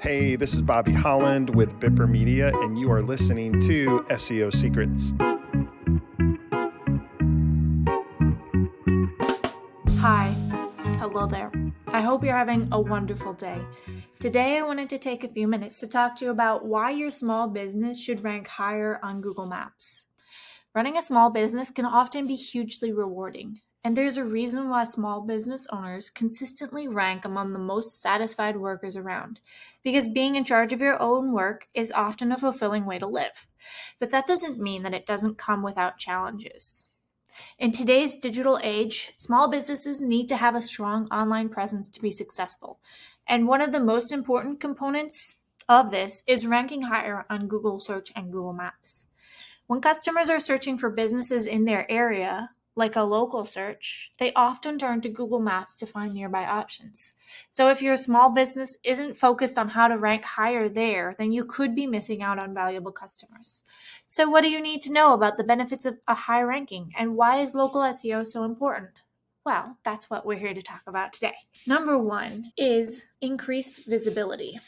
Hey, this is Bobby Holland with Bipper Media, and you are listening to SEO Secrets. Hi, hello there. I hope you're having a wonderful day. Today, I wanted to take a few minutes to talk to you about why your small business should rank higher on Google Maps. Running a small business can often be hugely rewarding. And there's a reason why small business owners consistently rank among the most satisfied workers around. Because being in charge of your own work is often a fulfilling way to live. But that doesn't mean that it doesn't come without challenges. In today's digital age, small businesses need to have a strong online presence to be successful. And one of the most important components of this is ranking higher on Google Search and Google Maps. When customers are searching for businesses in their area, like a local search, they often turn to Google Maps to find nearby options. So if your small business isn't focused on how to rank higher there, then you could be missing out on valuable customers. So what do you need to know about the benefits of a high ranking and why is local SEO so important? Well, that's what we're here to talk about today. Number one is increased visibility.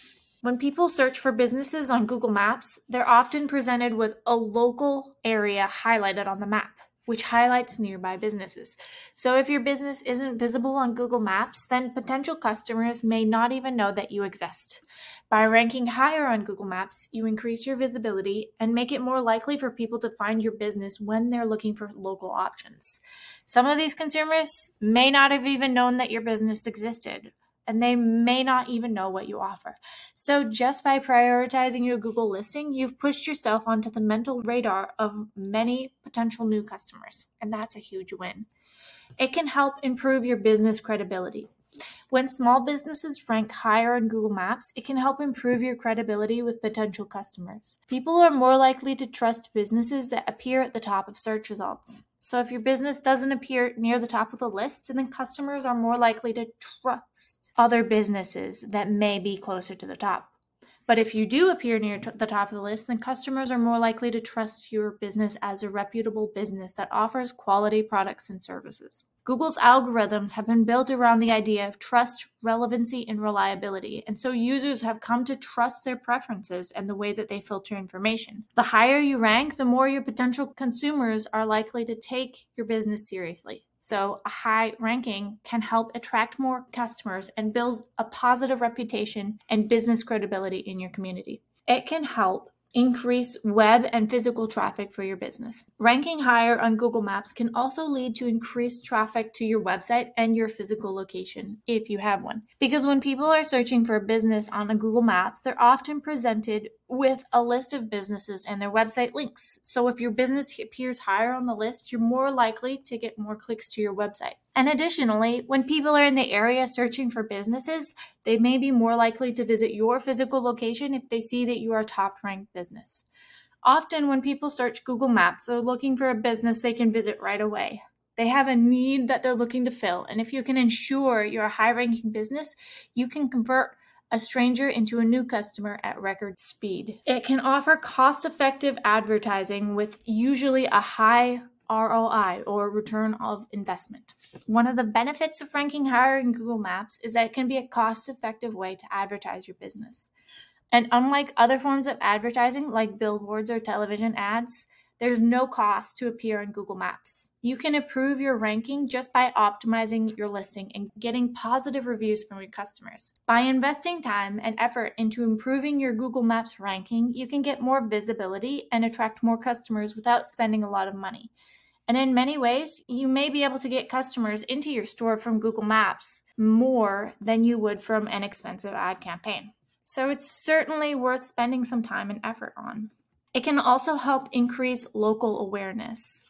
When people search for businesses on Google Maps, they're often presented with a local area highlighted on the map which highlights nearby businesses. So if your business isn't visible on Google Maps, then potential customers may not even know that you exist. By ranking higher on Google Maps, you increase your visibility and make it more likely for people to find your business when they're looking for local options. Some of these consumers may not have even known that your business existed, and they may not even know what you offer. So, just by prioritizing your Google listing, you've pushed yourself onto the mental radar of many potential new customers, and that's a huge win. It can help improve your business credibility. When small businesses rank higher on Google Maps, it can help improve your credibility with potential customers. People are more likely to trust businesses that appear at the top of search results. So if your business doesn't appear near the top of the list, then customers are more likely to trust other businesses that may be closer to the top. But if you do appear near t- the top of the list, then customers are more likely to trust your business as a reputable business that offers quality products and services. Google's algorithms have been built around the idea of trust, relevancy, and reliability, and so users have come to trust their preferences and the way that they filter information. The higher you rank, the more your potential consumers are likely to take your business seriously. So, a high ranking can help attract more customers and build a positive reputation and business credibility in your community. It can help increase web and physical traffic for your business. Ranking higher on Google Maps can also lead to increased traffic to your website and your physical location if you have one. Because when people are searching for a business on a Google Maps, they're often presented with a list of businesses and their website links. So if your business appears higher on the list, you're more likely to get more clicks to your website. And additionally, when people are in the area searching for businesses, they may be more likely to visit your physical location if they see that you are a top ranked business. Often, when people search Google Maps, they're looking for a business they can visit right away. They have a need that they're looking to fill. And if you can ensure you're a high ranking business, you can convert a stranger into a new customer at record speed. It can offer cost effective advertising with usually a high ROI or return of investment. One of the benefits of ranking higher in Google Maps is that it can be a cost effective way to advertise your business. And unlike other forms of advertising like billboards or television ads, there's no cost to appear in Google Maps. You can improve your ranking just by optimizing your listing and getting positive reviews from your customers. By investing time and effort into improving your Google Maps ranking, you can get more visibility and attract more customers without spending a lot of money. And in many ways, you may be able to get customers into your store from Google Maps more than you would from an expensive ad campaign. So it's certainly worth spending some time and effort on. It can also help increase local awareness.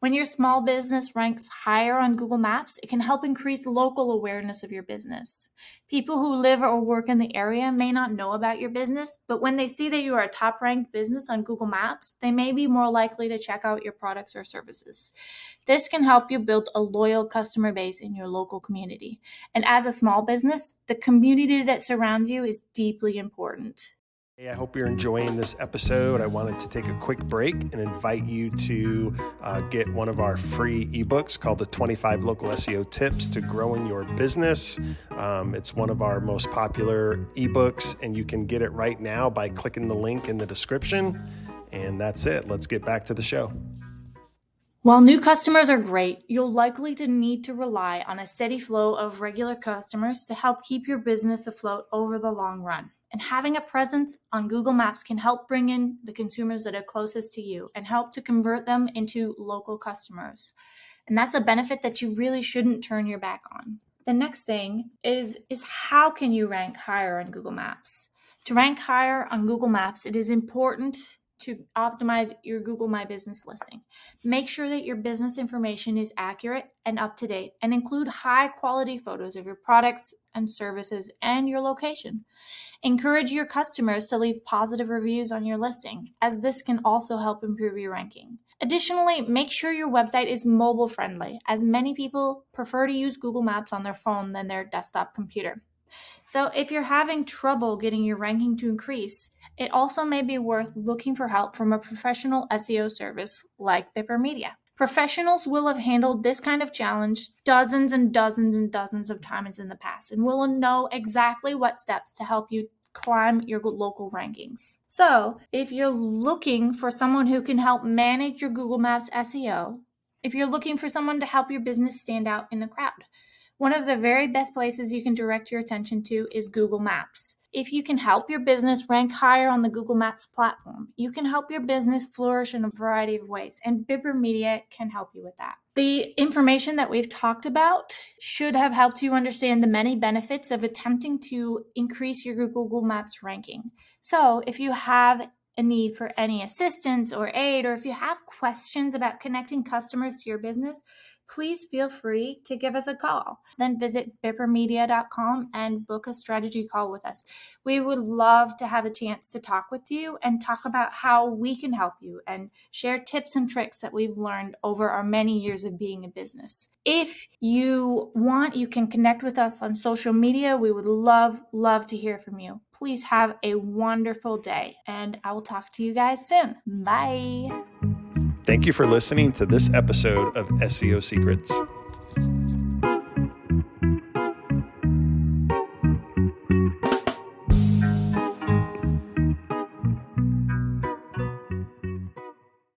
When your small business ranks higher on Google Maps, it can help increase local awareness of your business. People who live or work in the area may not know about your business, but when they see that you are a top ranked business on Google Maps, they may be more likely to check out your products or services. This can help you build a loyal customer base in your local community. And as a small business, the community that surrounds you is deeply important. Hey, I hope you're enjoying this episode. I wanted to take a quick break and invite you to uh, get one of our free ebooks called the 25 Local SEO Tips to Growing Your Business. Um, it's one of our most popular ebooks, and you can get it right now by clicking the link in the description. And that's it. Let's get back to the show. While new customers are great, you'll likely to need to rely on a steady flow of regular customers to help keep your business afloat over the long run. And having a presence on Google Maps can help bring in the consumers that are closest to you and help to convert them into local customers. And that's a benefit that you really shouldn't turn your back on. The next thing is is how can you rank higher on Google Maps? To rank higher on Google Maps, it is important to optimize your Google My Business listing. Make sure that your business information is accurate and up to date and include high quality photos of your products and services and your location. Encourage your customers to leave positive reviews on your listing, as this can also help improve your ranking. Additionally, make sure your website is mobile friendly, as many people prefer to use Google Maps on their phone than their desktop computer. So, if you're having trouble getting your ranking to increase, it also may be worth looking for help from a professional SEO service like Bipper Media. Professionals will have handled this kind of challenge dozens and dozens and dozens of times in the past and will know exactly what steps to help you climb your local rankings. So, if you're looking for someone who can help manage your Google Maps SEO, if you're looking for someone to help your business stand out in the crowd, one of the very best places you can direct your attention to is Google Maps. If you can help your business rank higher on the Google Maps platform, you can help your business flourish in a variety of ways, and Bipper Media can help you with that. The information that we've talked about should have helped you understand the many benefits of attempting to increase your Google Maps ranking. So, if you have a need for any assistance or aid, or if you have questions about connecting customers to your business, please feel free to give us a call. Then visit bippermedia.com and book a strategy call with us. We would love to have a chance to talk with you and talk about how we can help you and share tips and tricks that we've learned over our many years of being a business. If you want, you can connect with us on social media. We would love, love to hear from you. Please have a wonderful day, and I will talk to you guys soon. Bye. Thank you for listening to this episode of SEO Secrets.